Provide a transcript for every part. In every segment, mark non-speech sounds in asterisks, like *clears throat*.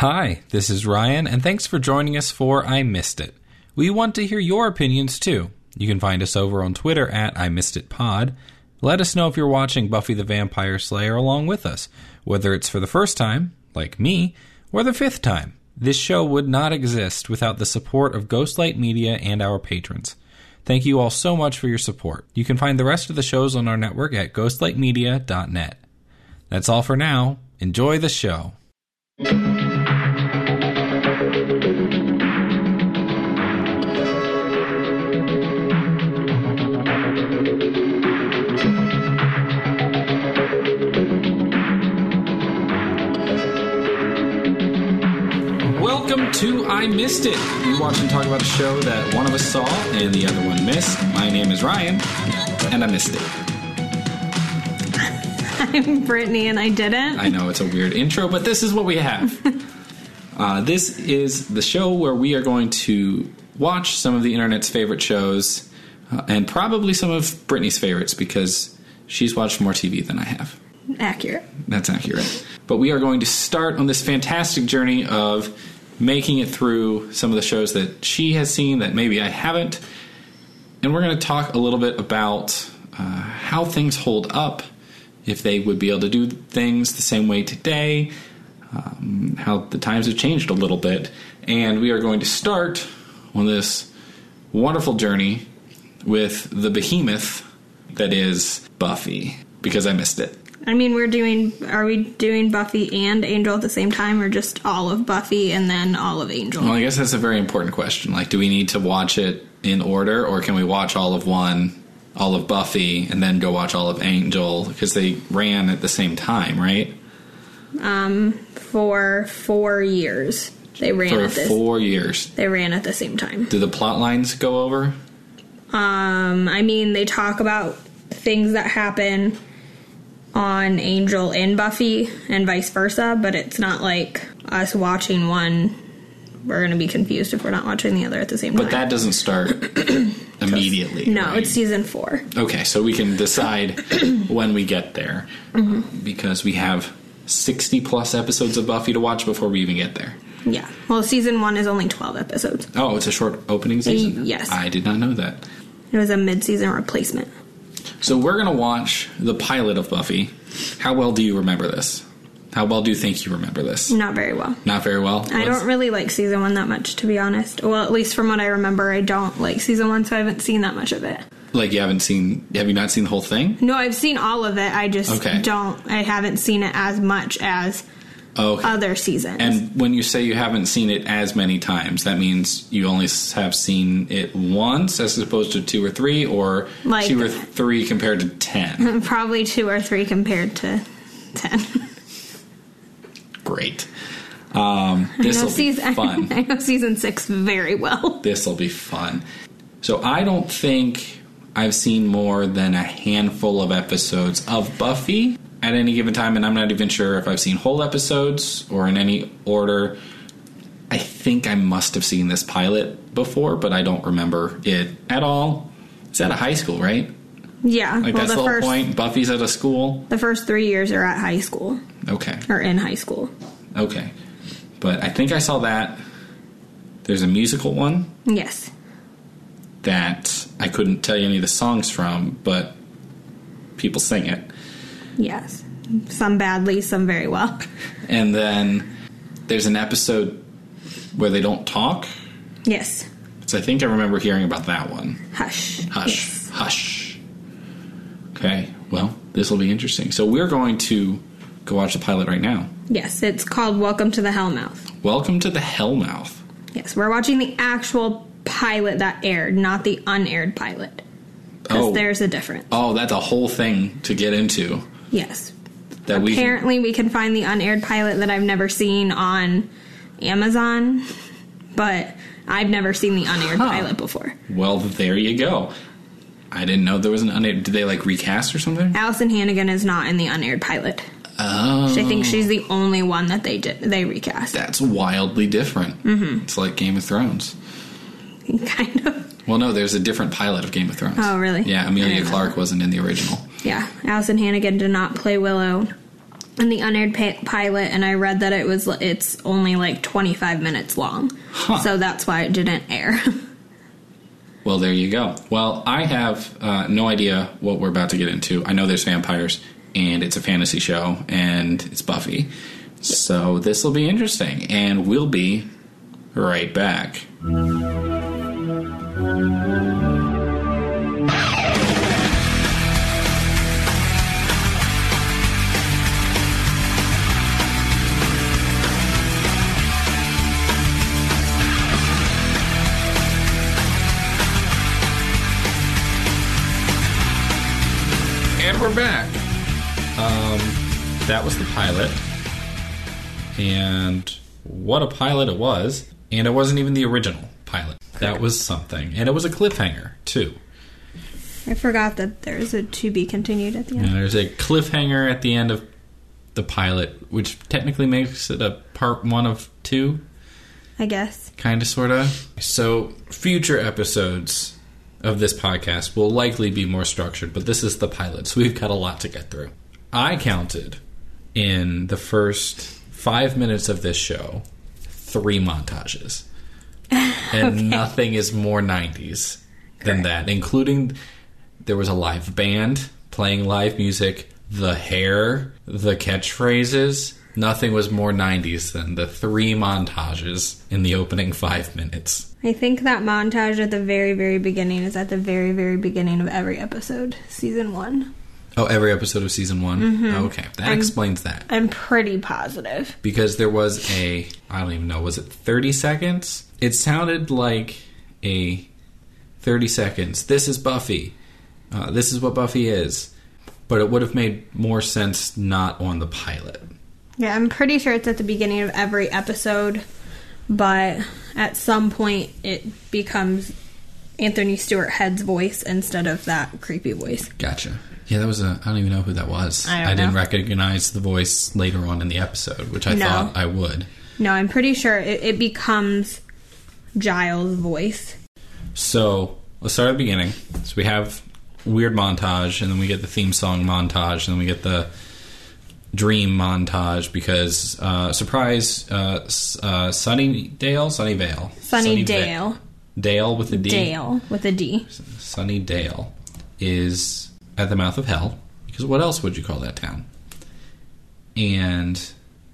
Hi, this is Ryan, and thanks for joining us for I Missed It. We want to hear your opinions too. You can find us over on Twitter at I Missed It Pod. Let us know if you're watching Buffy the Vampire Slayer along with us, whether it's for the first time, like me, or the fifth time. This show would not exist without the support of Ghostlight Media and our patrons. Thank you all so much for your support. You can find the rest of the shows on our network at ghostlightmedia.net. That's all for now. Enjoy the show. To I Missed It. We watch and talk about a show that one of us saw and the other one missed. My name is Ryan, and I missed it. *laughs* I'm Brittany and I didn't. I know it's a weird intro, but this is what we have. *laughs* uh, this is the show where we are going to watch some of the internet's favorite shows uh, and probably some of Brittany's favorites because she's watched more TV than I have. Accurate. That's accurate. But we are going to start on this fantastic journey of making it through some of the shows that she has seen that maybe I haven't. And we're going to talk a little bit about uh, how things hold up, if they would be able to do things the same way today, um, how the times have changed a little bit. And we are going to start on this wonderful journey with the behemoth that is Buffy, because I missed it. I mean, we're doing. Are we doing Buffy and Angel at the same time, or just all of Buffy and then all of Angel? Well, I guess that's a very important question. Like, do we need to watch it in order, or can we watch all of one, all of Buffy, and then go watch all of Angel? Because they ran at the same time, right? Um, for four years they ran For at this. four years. They ran at the same time. Do the plot lines go over? Um, I mean, they talk about things that happen on Angel and Buffy and vice versa, but it's not like us watching one. We're going to be confused if we're not watching the other at the same time. But that doesn't start *clears throat* immediately. no, right? it's season four. Okay, so we can decide *clears throat* when we get there Mm-hmm. because we have 60 plus episodes of Buffy to watch before we even get there. Yeah. Well, season one is only 12 episodes. Oh, it's a short opening season? yes. I did not know that. It was a mid season replacement. So we're going to watch the pilot of Buffy. How well do you remember this? How well do you think you remember this? Not very well. Not very well. I Let's- don't really like season one that much, to be honest. Well, at least from what I remember, I don't like season one, so I haven't seen that much of it. like you haven't seen. Have you not seen the whole thing? No, I've seen all of it. I just Okay. don't. I haven't seen it as much as Oh, other seasons. and when you say you haven't seen it as many times, that means you only have seen it once, as opposed to two or three, or Like- two or three compared to ten. *laughs* Probably two or three compared to ten. Great. Um, *laughs* this will be *laughs* fun. I know season six very well. this will be fun. So I don't think I've seen more than a handful of episodes of Buffy at any given time, and I'm not even sure if I've seen whole episodes or in any order. I think I must have seen this pilot before, but I don't remember it at all. It's at a high school, right? Yeah. Like well, that's the the whole first point. Buffy's at a school. the first three years are at high school Okay, or in high school. okay. But I think I saw that. There's a musical one. Yes. that I couldn't tell you any of the songs from, but people sing it. Yes. Some badly, some very well. *laughs* And then there's an episode where they don't talk. Yes. So I think I remember hearing about that one. Hush. Hush, Yes. hush. Okay, well, this will be interesting. So we're going to go watch the pilot right now. Yes, it's called Welcome to the Hellmouth. Welcome to the Hellmouth. Yes, we're watching the actual pilot that aired, not the unaired pilot. Because Oh. there's a difference. Oh, that's a whole thing to get into. Yes. That we Apparently, we can find the unaired pilot that I've never seen on Amazon, but I've never seen the unaired Huh. pilot before. well, there you go. I didn't know there was an unaired. Did they like recast or something? Alyson Hannigan is not in the unaired pilot. Oh, I think she's the only one that they did they recast. that's wildly different. Mm-hmm. It's like Game of Thrones. *laughs* kind of. Well, no, there's a different pilot of Game of Thrones. Oh, really? Yeah, Amelia Clarke wasn't in the original. Yeah, Alyson Hannigan did not play Willow. in the unaired pa- pilot, and I read that it was it's only like 25 minutes long, Huh. so that's why it didn't air. *laughs* Well, there you go. Well, I have uh, no idea what we're about to get into. I know there's vampires, and it's a fantasy show, and it's Buffy. So this will be interesting, and we'll be right back. And we're back. Um, that was the pilot. And what a pilot it was. And it wasn't even the original. That was something. And it was a cliffhanger, too. I forgot that there's a to be continued at the end. And there's a cliffhanger at the end of the pilot, which technically makes it a part one of two, I guess. kind of, sort of. So, future episodes of this podcast will likely be more structured, but this is the pilot, so we've got a lot to get through. I counted in the first five minutes of this show three montages. *laughs* And nothing is more 90s than that, including there was a live band playing live music, the hair, the catchphrases. Nothing was more 90s than the three montages in the opening five minutes. I think that montage at the very, very beginning is at the very, very beginning of every episode, season one. Oh, every episode of season one? Okay, that I'm- explains that. I'm pretty positive. Because there was a, I don't even know, was it 30 seconds? It sounded like a 30 seconds. This is Buffy. Uh, this is what Buffy is. But it would have made more sense not on the pilot. Yeah, I'm pretty sure it's at the beginning of every episode, but at some point it becomes Anthony Stewart Head's voice instead of that creepy voice. Gotcha. Yeah, that was a. I don't even know who that was. I don't didn't know. recognize the voice later on in the episode, which I No. thought I would. No, I'm pretty sure it, it becomes Giles' voice. So let's start at the beginning. So we have weird montage, and then we get the theme song montage, and then we get the dream montage because uh, surprise, uh, uh, Sunnydale, Sunnyvale, Sunny Dale. Dale with a D. Dale with a D. Sunny Dale is at the mouth of hell because what else would you call that town? And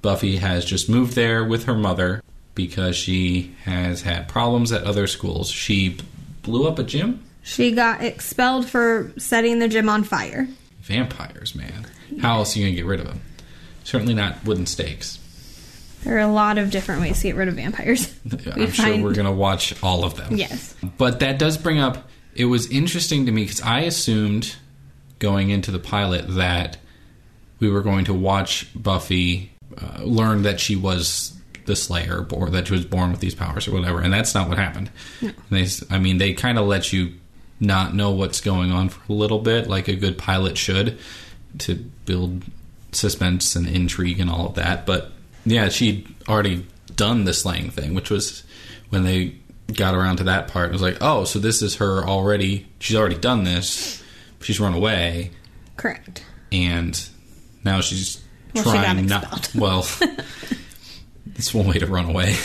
Buffy has just moved there with her mother because she has had problems at other schools. She blew up a gym. She got expelled for setting the gym on fire. Vampires, man. How else are you gonna get rid of them? Certainly not wooden stakes. There are a lot of different ways to get rid of vampires. *laughs* I'm We sure find- we're gonna watch all of them. Yes. But that does bring up. It was interesting to me because I assumed going into the pilot that we were going to watch Buffy uh, learn that she was the Slayer or that she was born with these powers or whatever, and that's not what happened. They, s- I mean, they kind of let you not know what's going on for a little bit, like a good pilot should, to build suspense and intrigue and all of that. But yeah, she'd already done the slaying thing, which was when they got around to that part. It was like, oh, so this is her already. She's already done this. She's run away, Correct. and now she's Well, she trying not. *laughs* Well, *laughs* that's one way to run away.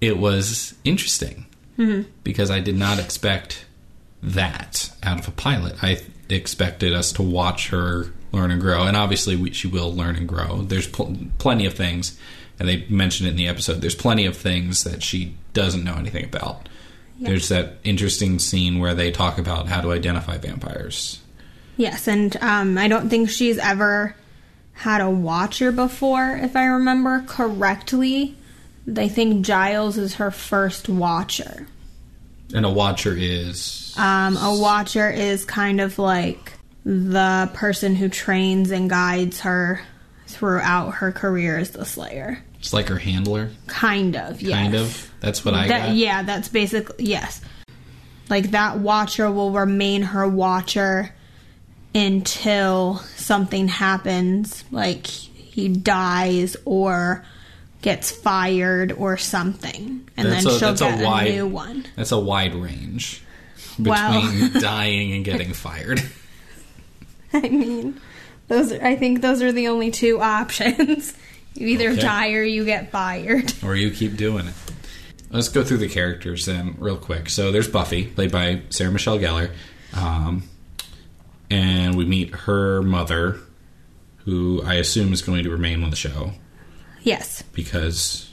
It was interesting Mm-hmm. because I did not expect that out of a pilot. I expected us to watch her learn and grow, and obviously we, she will learn and grow. There's pl- plenty of things, and they mentioned it in the episode. There's plenty of things that she doesn't know anything about. There's that interesting scene where they talk about how to identify vampires. Yes, and um, I don't think she's ever had a watcher before, if I remember correctly. I think Giles is her first watcher. And a watcher is Um, a watcher is kind of like the person who trains and guides her throughout her career as the Slayer. It's like her handler, Kind of, yes. kind of. That's what I That- got. yeah, that's basically yes. Like that watcher will remain her watcher until something happens, like he dies or gets fired or something, and That's then a- she'll that's a get a, new one. That's a wide range between Wow. *laughs* dying and getting fired. *laughs* I mean, Those are, I think those are the only two options. You either Okay. die or you get fired. *laughs* or you keep doing it. Let's go through the characters then, real quick. So there's Buffy, played by Sarah Michelle Gellar, um, and we meet her mother, who I assume is going to remain on the show Yes. because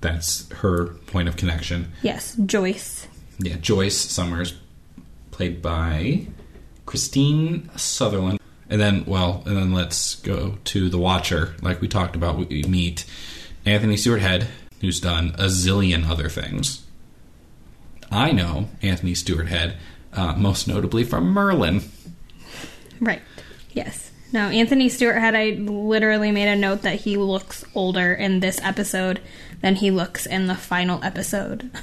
that's her point of connection. Yes. Joyce. Yeah, Joyce Summers, played by Kristine Sutherland. And then, well, and then let's go to The Watcher. Like we talked about, we meet Anthony Stewart Head, who's done a zillion other things. I know Anthony Stewart Head, uh, most notably from Merlin. Right. Yes. No, Anthony Stewart Head, I literally made a note that he looks older in this episode than he looks in the final episode. *laughs*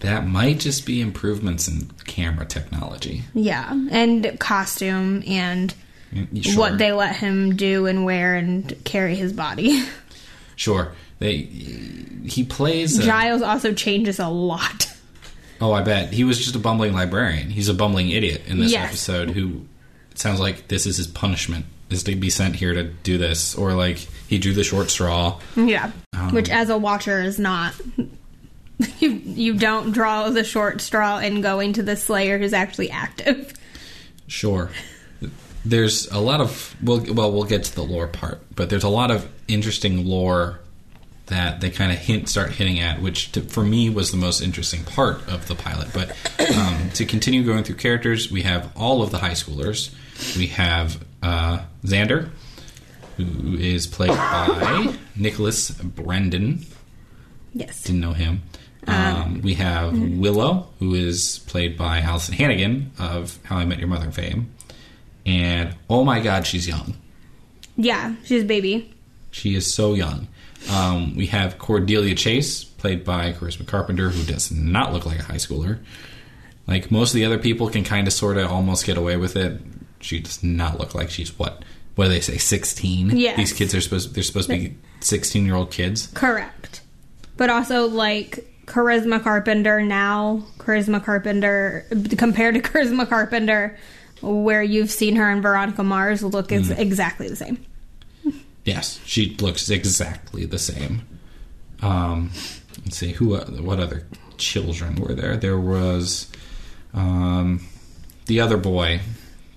That might just be improvements in camera technology. Yeah, and costume and Sure. what they let him do and wear and carry his body. Sure. They he plays a- Giles also changes a lot. Oh, I bet he was just a bumbling librarian. He's a bumbling idiot in this Yes. episode. Who it sounds like this is his punishment is to be sent here to do this, or like he drew the short straw. Yeah, Um, which as a watcher is not. *laughs* You you don't draw the short straw in going to the Slayer who's actually active. Sure. There's a lot of well, well, we'll get to the lore part, but there's a lot of interesting lore that they kind of hint start hitting at, which to, for me was the most interesting part of the pilot. But um, to continue going through characters, we have all of the high schoolers. We have uh, Xander, who is played by Nicholas Brendon. Yes. Didn't know him. Um, we have Willow, who is played by Alyson Hannigan of How I Met Your Mother fame. And oh my god, she's young. Yeah, she's a baby. She is so young. Um, we have Cordelia Chase, played by Charisma Carpenter, who does not look like a high schooler. Like most of the other people can kind of sort of almost get away with it. She does not look like she's what? What do they say? Sixteen. Yes. These kids are supposed. They're supposed to be sixteen-year-old kids. Correct. But also, like, Charisma Carpenter now, Charisma Carpenter, compared to Charisma Carpenter, where you've seen her in Veronica Mars, look is exactly the same. Yes, she looks exactly the same. Um, let's see who, uh, what other children were there? There was um, the other boy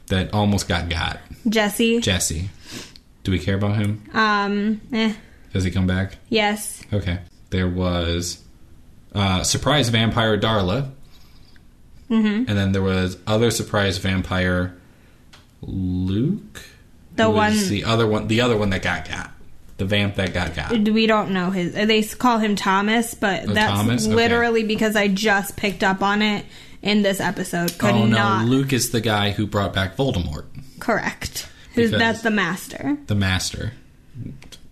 that almost got got, Jesse. Jesse. Do we care about him? um, eh, Does he come back? yes. Okay. There was uh, surprise vampire Darla, mm-hmm. and then there was other surprise vampire Luke. The one- the other one, the other one that got got, the vamp that got got. We don't know his. They call him Thomas, but Oh, that's Thomas? Okay. literally because I just picked up on it in this episode. Could oh no, not Luke is the guy who brought back Voldemort, correct. Who's that's the master? the Master,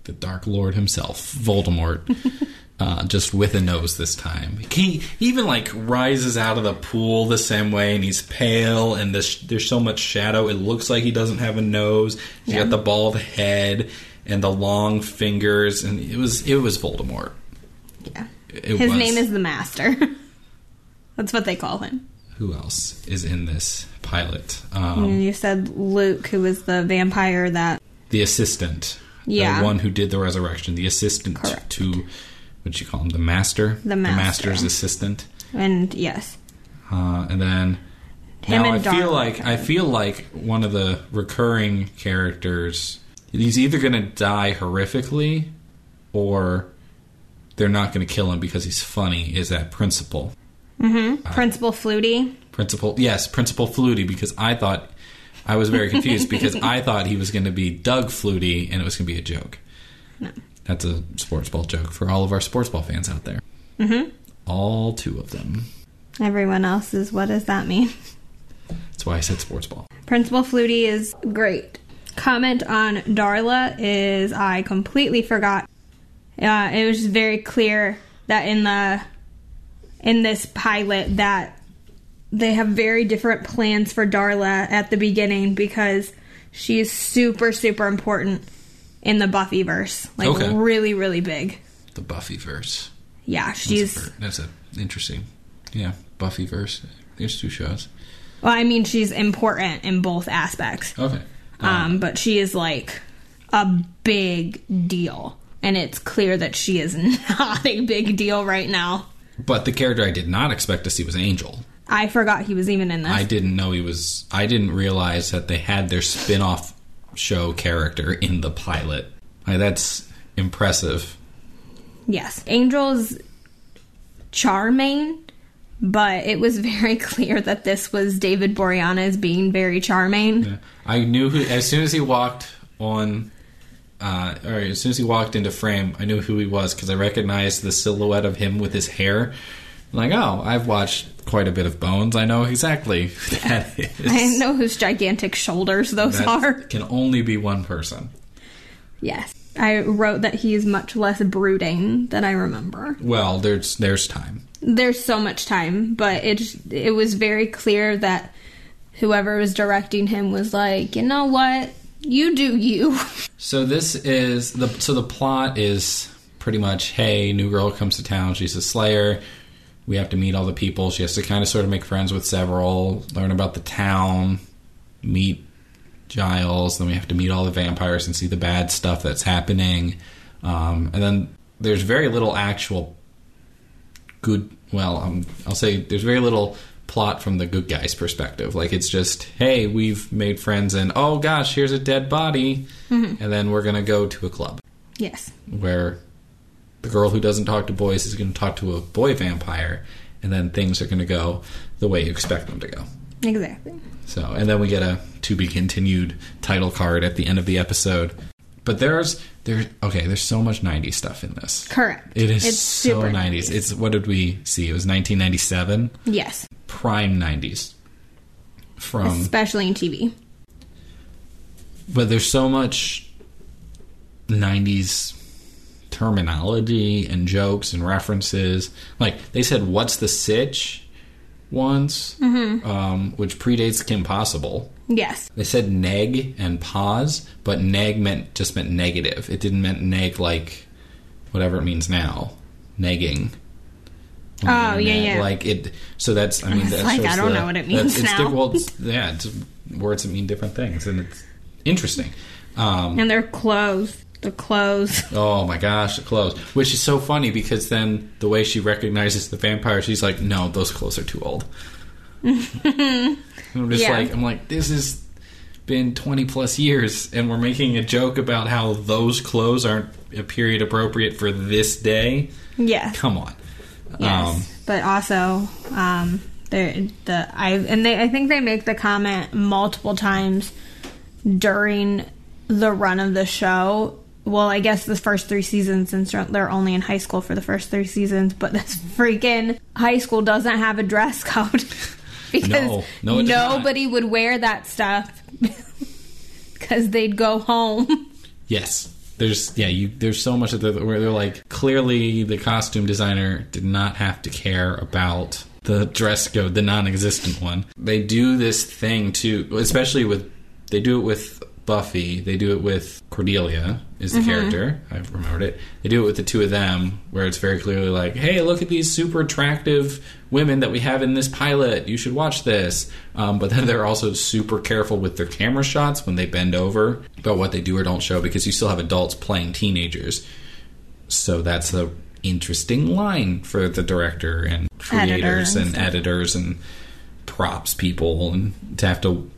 the Dark Lord himself, Voldemort. *laughs* Uh, just with a nose this time. He even like rises out of the pool the same way, and he's pale, and there's, there's so much shadow. It looks like he doesn't have a nose. He's Yeah. got the bald head and the long fingers, and it was it was Voldemort. Yeah. It His was. name is the master. *laughs* that's what they call him. Who else is in this pilot? Um, you said Luke, who was the vampire that. the assistant. Yeah. The one who did the resurrection. The assistant Correct. to, what you call him? The master? The master. master's assistant. And yes, Uh, and then Him now I and feel Darla. like I feel like one of the recurring characters he's either going to die horrifically or they're not going to kill him because he's funny is that principal. Mm-hmm. Principal Flutie. Principal yes, Principal Flutie because I thought I was very confused because *laughs* I thought he was going to be Doug Flutie and it was going to be a joke. No. That's a sports ball joke for all of our sports ball fans out there. Mm-hmm. All two of them. Everyone else is. What does that mean? That's why I said sports ball. Principal Flutie is great. Comment on Darla is I completely forgot. Uh, it was very clear that in the in this pilot that they have very different plans for Darla at the beginning because she is super super important in the Buffy verse, Like Okay. really really big. The Buffy verse. Yeah, That's she's a, that's a interesting. Yeah, Buffy verse. There's two shows. well I mean she's important in both aspects. Okay. Um, but she is like a big deal. And it's clear that she is *laughs* not a big deal right now. But the character I did not expect to see was Angel. I forgot he was even in this. I didn't know he was. I didn't realize that they had their spin off show character in the pilot. Like, that's impressive. Yes. Angel's charming, but it was *laughs* very clear that this was David Boreanaz being very charming. Yeah. I knew who, as soon as he walked on, uh, or as soon as he walked into frame, I knew who he was because I recognized the silhouette of him with his hair. I'm like, oh, I've watched quite a bit of Bones. I know exactly who *laughs* that is. I know whose gigantic shoulders those That are. can only be one person. Yes. I wrote that he is much less brooding than I remember. Well, there's there's time. There's so much time, but it it was very clear that whoever was directing him was like, you know what, you do you. *laughs* So this is the so the plot is pretty much hey, new girl comes to town, she's a slayer. We have to meet all the people. She has to kind of sort of make friends with several, learn about the town, meet Giles. Then we have to meet all the vampires and see the bad stuff that's happening. Um, and then there's very little actual good. Well, um, I'll say there's very little plot from the good guy's perspective. Like it's just, hey, we've made friends, and oh gosh, here's a dead body, and then we're gonna go to a club yes. where the girl who doesn't talk to boys is going to talk to a boy vampire, and then things are going to go the way you expect them to go. Exactly. So, and then we get a to be continued title card at the end of the episode. But there's there okay, there's so much 90s stuff in this. Correct. It is It's so super 90s. It's what did we see? It was 1997, Yes. prime 90s. From Especially in TV. but there's so much 90s terminology and jokes and references. Like they said, "What's the sitch?" once, um, which predates Kim Possible. Yes. They said neg and pause, but neg meant just meant negative. It didn't meant neg like whatever it means now, negging. Oh, yeah, yeah. Like it. So that's. I mean, *laughs* It's that like, I don't the- know what it means it's now. di- well, it's, *laughs* yeah, it's words that mean different things, and it's interesting. Um, And they're clothes. The clothes. *laughs* Oh my gosh, the clothes. Which is so funny because then the way she recognizes the vampire, she's like, "No, those clothes are too old." *laughs* I'm just Yeah. like, I'm like, this has been 20 plus years, and we're making a joke about how those clothes aren't a period appropriate for this day. Yes. Come on. Yes, Um, but also um, the the I and they I think they make the comment multiple times during the run of the show. Well, I guess the first three seasons, since they're- only in high school for the first three seasons, but this *laughs* freaking high school doesn't have a dress code *laughs* because No, no, nobody would wear that stuff *laughs* because they'd go home. Yes. There's yeah, you there's so much of the where they're like clearly the costume designer did not have to care about the dress code, the non-existent one. They do this thing too, especially with they do it with Buffy, they do it with Cordelia is the character. I've remembered it. They do it with the two of them where it's very clearly like, "Hey, look at these super attractive women that we have in this pilot. You should watch this." Um, but then they're also super careful with their camera shots when they bend over about what they do or don't show because you still have adults playing teenagers. So that's a interesting line for the director and creators Editor and and editors and props people and to have to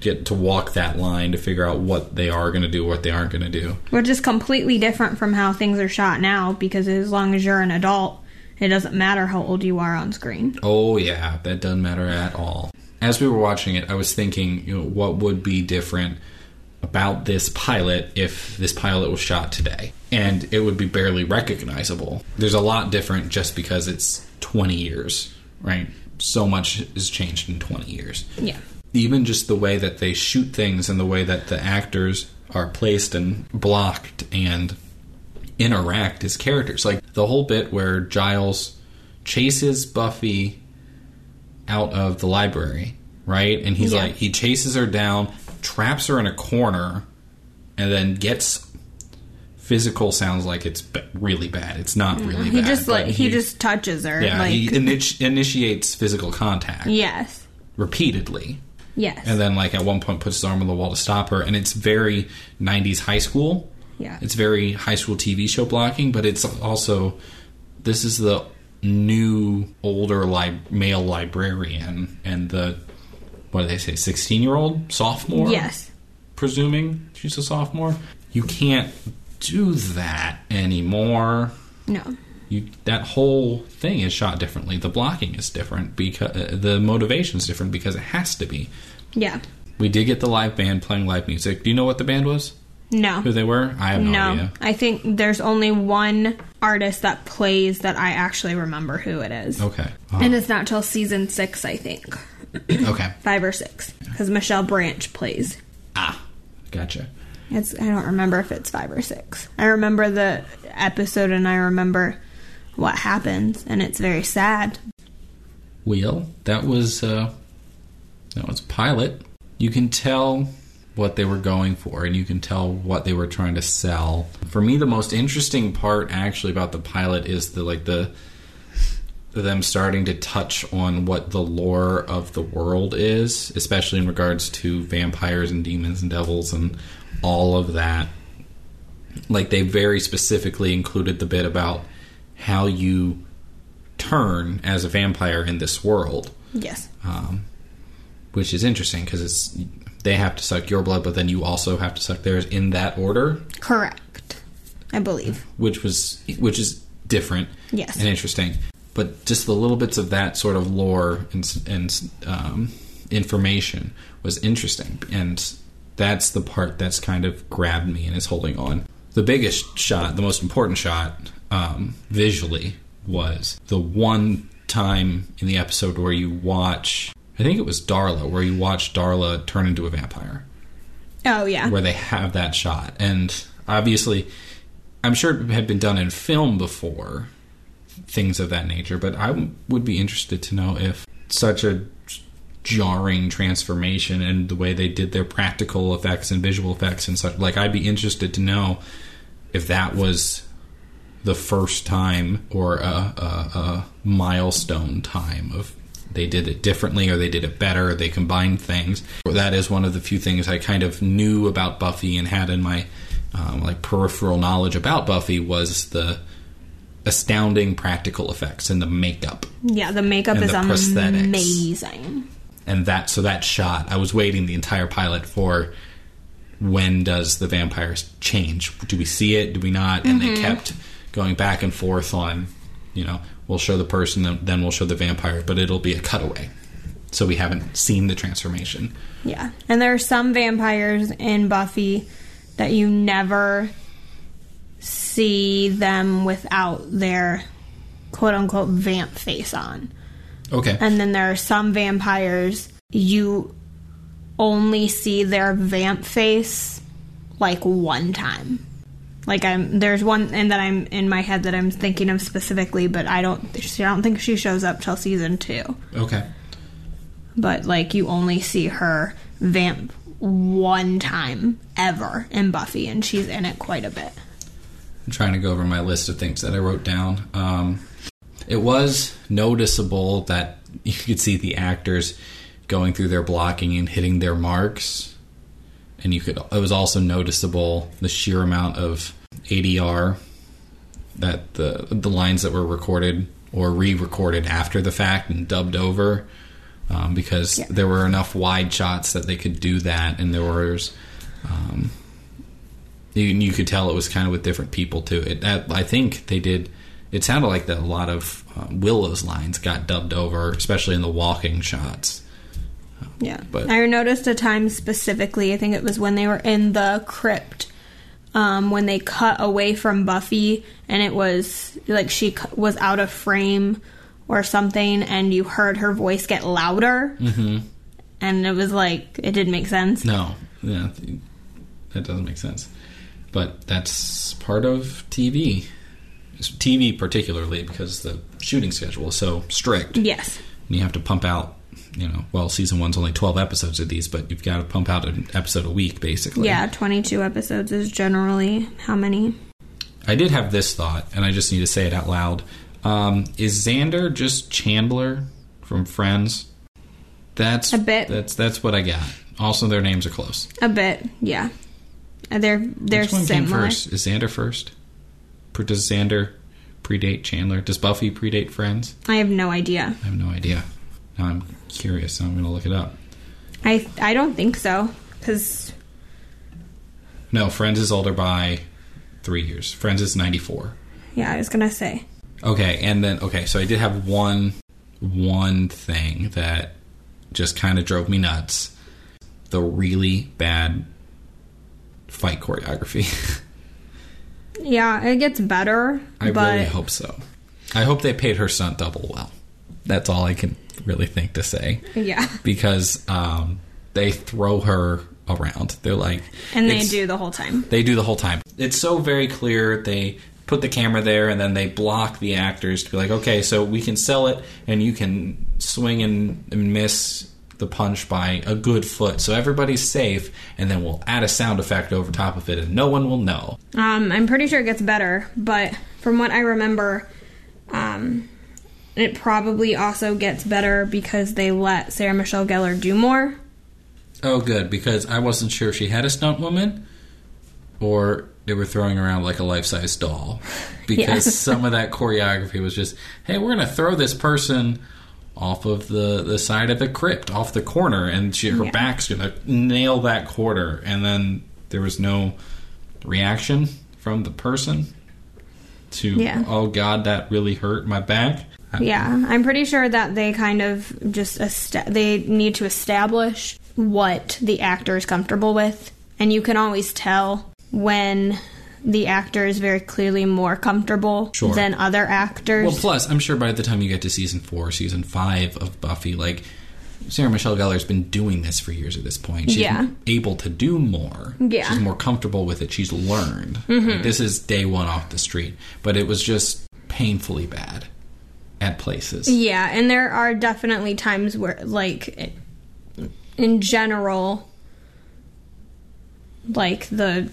get to walk that line to figure out what they are going to do, what they aren't going to do. Which is completely different from how things are shot now because as long as you're an adult, it doesn't matter how old you are on screen. Oh yeah, that doesn't matter at all. As we were watching it, I was thinking, you know, what would be different about this pilot if this pilot was shot today, and it would be barely recognizable. There's a lot different just because it's 20 years, right? So much has changed in 20 years. Yeah. Even just the way that they shoot things and the way that the actors are placed and blocked and interact as characters. Like the whole bit where Giles chases Buffy out of the library, right? And he's Yeah. like, he chases her down, traps her in a corner, and then gets physical. Sounds like it's b- really bad. It's not mm-hmm. really He bad. just like he, just touches her. yeah like he initi- initiates physical contact yes. repeatedly. Yes. and then like at one point puts his arm on the wall to stop her, and it's very '90s high school. yeah. It's very high school TV show blocking, but it's also this is the new older li- male librarian and the what do they say 16 year old sophomore yes. presuming she's a sophomore you can't do that anymore No. You that whole thing is shot differently the blocking is different because uh, the motivation is different because it has to be Yeah. we did get the live band playing live music do you know what the band was No. who they were i have no, No. idea I think there's only one artist that plays that I actually remember who it is. okay Uh, And it's not till season six, I think. *coughs* okay Five or six. Because Michelle Branch plays. ah gotcha It's I don't remember if it's five or six. I remember the episode and I remember what happens and it's very sad. wheel. That was uh, that was pilot. You can tell what they were going for, and you can tell what they were trying to sell. For me, the most interesting part actually about the pilot is the like the them starting to touch on what the lore of the world is, especially in regards to vampires and demons and devils and all of that. Like they very specifically included the bit about how you turn as a vampire in this world, Yes. um, which is interesting because it's they have to suck your blood, but then you also have to suck theirs in that order, Correct. I believe. which was which is different Yes. and interesting. But just the little bits of that sort of lore and, and um, information was interesting, and that's the part that's kind of grabbed me and is holding on. The biggest shot, the most important shot um, visually, was the one time in the episode where you watch. I think it was Darla, where you watch Darla turn into a vampire Oh yeah. where they have that shot. And obviously, I'm sure it had been done in film before, things of that nature, but I w- would be interested to know if such a jarring transformation and the way they did their practical effects and visual effects and such, like, I'd be interested to know if that was the first time or a, a, a milestone time of they did it differently or they did it better they combined things. That is one of the few things i kind of knew about buffy and had in my um, like peripheral knowledge about buffy was the astounding practical effects and the makeup. Yeah, the makeup And is the prosthetics. amazing. and that so that shot i was waiting the entire pilot for when does the vampires change? Do we see it? Do we not? And they kept going back and forth on you know we'll show the person then- then we'll show the vampire but it'll be a cutaway so we haven't seen the transformation Yeah. And there are some vampires in Buffy that you never see them without their quote unquote vamp face on. okay And then there are some vampires you only see their vamp face like one time. Like I'm there's one and that I'm in my head that I'm thinking of specifically, but I don't I don't think she shows up till season 2. okay But like you only see her vamp one time ever in Buffy and she's in it quite a bit. I'm trying to go over my list of things that I wrote down. Um, it was noticeable that *laughs* you could see the actors going through their blocking and hitting their marks, and you could. It was also noticeable the sheer amount of ADR that the the lines that were recorded or re-recorded after the fact and dubbed over. Um, because Yeah. there were enough wide shots that they could do that, and there was um, you, you could tell it was kind of with different people too. It, that, I think they did. It sounded like that a lot of uh, Willow's lines got dubbed over, especially in the walking shots. Yeah. But- I noticed a time specifically, I think it was when they were in the crypt, um, when they cut away from Buffy and it was like she was out of frame or something and you heard her voice get louder. Mm-hmm. And it was like, it didn't make sense. No, yeah, that doesn't make sense. But that's part of TV. TV particularly because the shooting schedule is so strict. Yes. And you have to pump out, you know, well, season one's only 12 episodes of these, but you've got to pump out an episode a week, basically. Yeah, 22 episodes is generally how many? I did have this thought, and I just need to say it out loud. Um, is Xander just Chandler from Friends? That's A bit. That's that's what I got. Also, their names are close. A bit, yeah. Uh, They're they're Which one came first? Is Xander first? Does Xander predate Chandler? Does Buffy predate Friends? I have no idea. I have no idea. I'm curious. So I'm going to look it up. I I don't think so because No, Friends is older by three years. Friends is 94. yeah, I was gonna say Okay, and then okay, so I did have one one thing that just kind of drove me nuts. The really bad fight choreography. *laughs* yeah, it gets better. I but really hope so. I hope they paid her stunt double well. That's all I can really think to say yeah, because um, they throw her around. They're like, and they do the whole time. They do the whole time. It's so very clear. They put the camera there and then they block the actors to be like, okay, so we can sell it and you can swing and, and miss the punch by a good foot. So everybody's safe and then we'll add a sound effect over top of it and no one will know. Um, I'm pretty sure it gets better, but from what I remember, um, it probably also gets better because they let Sarah Michelle Gellar do more. Oh, good, because I wasn't sure if she had a stunt woman or they were throwing around like a life size doll. *laughs* Because Yeah. some of that choreography was just, hey, we're going to throw this person off of the, the side of the crypt, off the corner, and she, her Yeah. back's going to nail that quarter. And then there was no reaction from the person to, Yeah. oh, God, that really hurt my back. Yeah, I'm pretty sure that they kind of just est- they need to establish what the actor is comfortable with, and you can always tell when the actor is very clearly more comfortable Sure. than other actors. Well, plus, I'm sure by the time you get to season four, season five of Buffy, like Sarah Michelle Gellar's been doing this for years at this point. She's Yeah. able to do more. Yeah. Mm-hmm. she's more comfortable with it. She's learned. Like, this is day one off the street, but it was just painfully bad at places. yeah, and there are definitely times where, like, in general, like the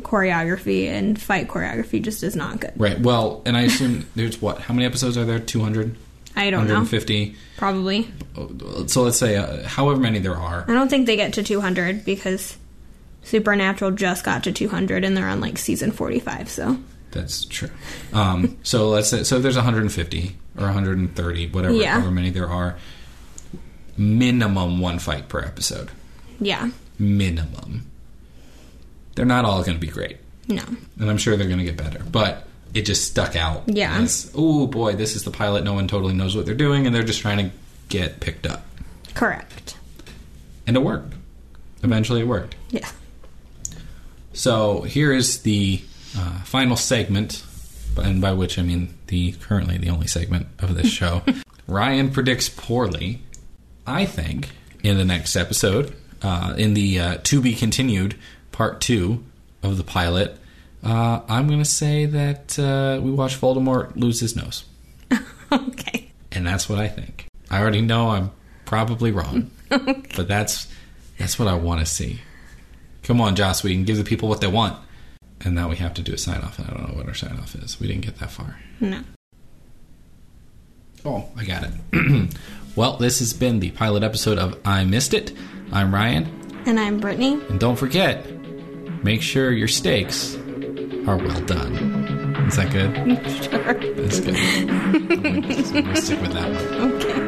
choreography and fight choreography just is not good. Right. Well, and I assume *laughs* there's what? How many episodes are there? 200? I don't know. 150? Probably. So let's say uh, however many there are. I don't think they get to 200 because Supernatural just got to 200 and they're on like season 45. So That's true. Um, so let's say so there's 150 or 130, whatever, Yeah. however many there are. Minimum one fight per episode. yeah, Minimum. They're not all going to be great, no, and I'm sure they're going to get better. But it just stuck out. Yeah. Oh boy, this is the pilot. No one totally knows what they're doing, and they're just trying to get picked up. correct. And it worked. Eventually, it worked. Yeah, So here is the uh, final segment, and by which I mean the currently the only segment of this show. *laughs* Ryan predicts poorly. I think in the next episode, uh, in the uh, to be continued part two of the pilot, uh, I'm going to say that uh, we watch Voldemort lose his nose, *laughs* okay. and that's what I think. I already know I'm probably wrong, *laughs* but that's that's what I want to see. Come on, Joss, we can give the people what they want. And now we have to do a sign off, and I don't know what our sign off is. We didn't get that far. No. Oh, I got it. *clears throat* well, this has been the pilot episode of I Missed It. I'm Ryan, And I'm Brittany. and don't forget, make sure your steaks are well done. Is that good? *laughs* Sure. That's good. I'm gonna- stick with that one. *laughs* Okay.